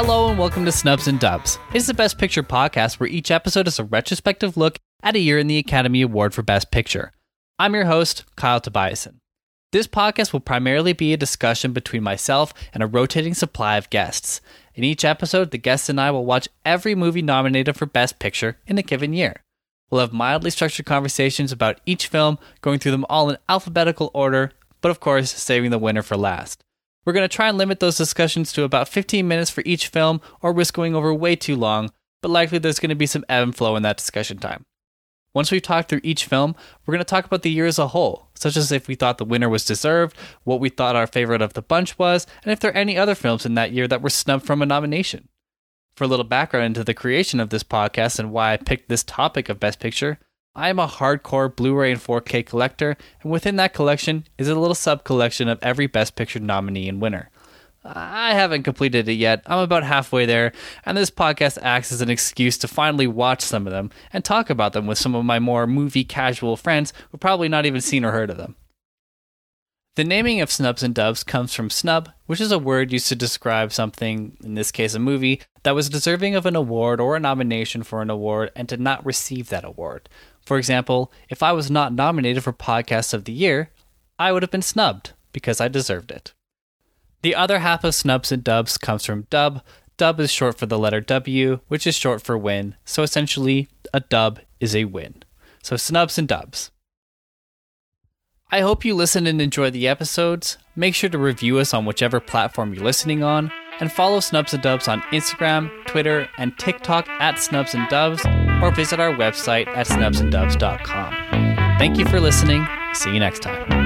Hello and welcome to Snubs and Dubs. It's the Best Picture podcast where each episode is a retrospective look at a year in the Academy Award for Best Picture. I'm your host, Kyle Tobiasen. This podcast will primarily be a discussion between myself and a rotating supply of guests. In each episode, the guests and I will watch every movie nominated for Best Picture in a given year. We'll have mildly structured conversations about each film, going through them all in alphabetical order, but of course, saving the winner for last. We're going to try and limit those discussions to about 15 minutes for each film, or risk going over way too long, but likely there's going to be some ebb and flow in that discussion time. Once we've talked through each film, we're going to talk about the year as a whole, such as if we thought the winner was deserved, what we thought our favorite of the bunch was, and if there are any other films in that year that were snubbed from a nomination. For a little background into the creation of this podcast and why I picked this topic of Best Picture, I am a hardcore Blu ray and 4K collector, and within that collection is a little sub collection of every Best Picture nominee and winner. I haven't completed it yet. I'm about halfway there, and this podcast acts as an excuse to finally watch some of them and talk about them with some of my more movie casual friends who probably not even seen or heard of them. The naming of snubs and dubs comes from snub, which is a word used to describe something, in this case a movie, that was deserving of an award or a nomination for an award and did not receive that award. For example, if I was not nominated for Podcast of the Year, I would have been snubbed because I deserved it. The other half of snubs and dubs comes from dub. Dub is short for the letter W, which is short for win. So essentially, a dub is a win. So snubs and dubs. I hope you listen and enjoy the episodes. Make sure to review us on whichever platform you're listening on, and follow Snubs and Dubs on Instagram, Twitter, and TikTok at Snubs and Dubs, or visit our website at snubsanddubs.com. Thank you for listening. See you next time.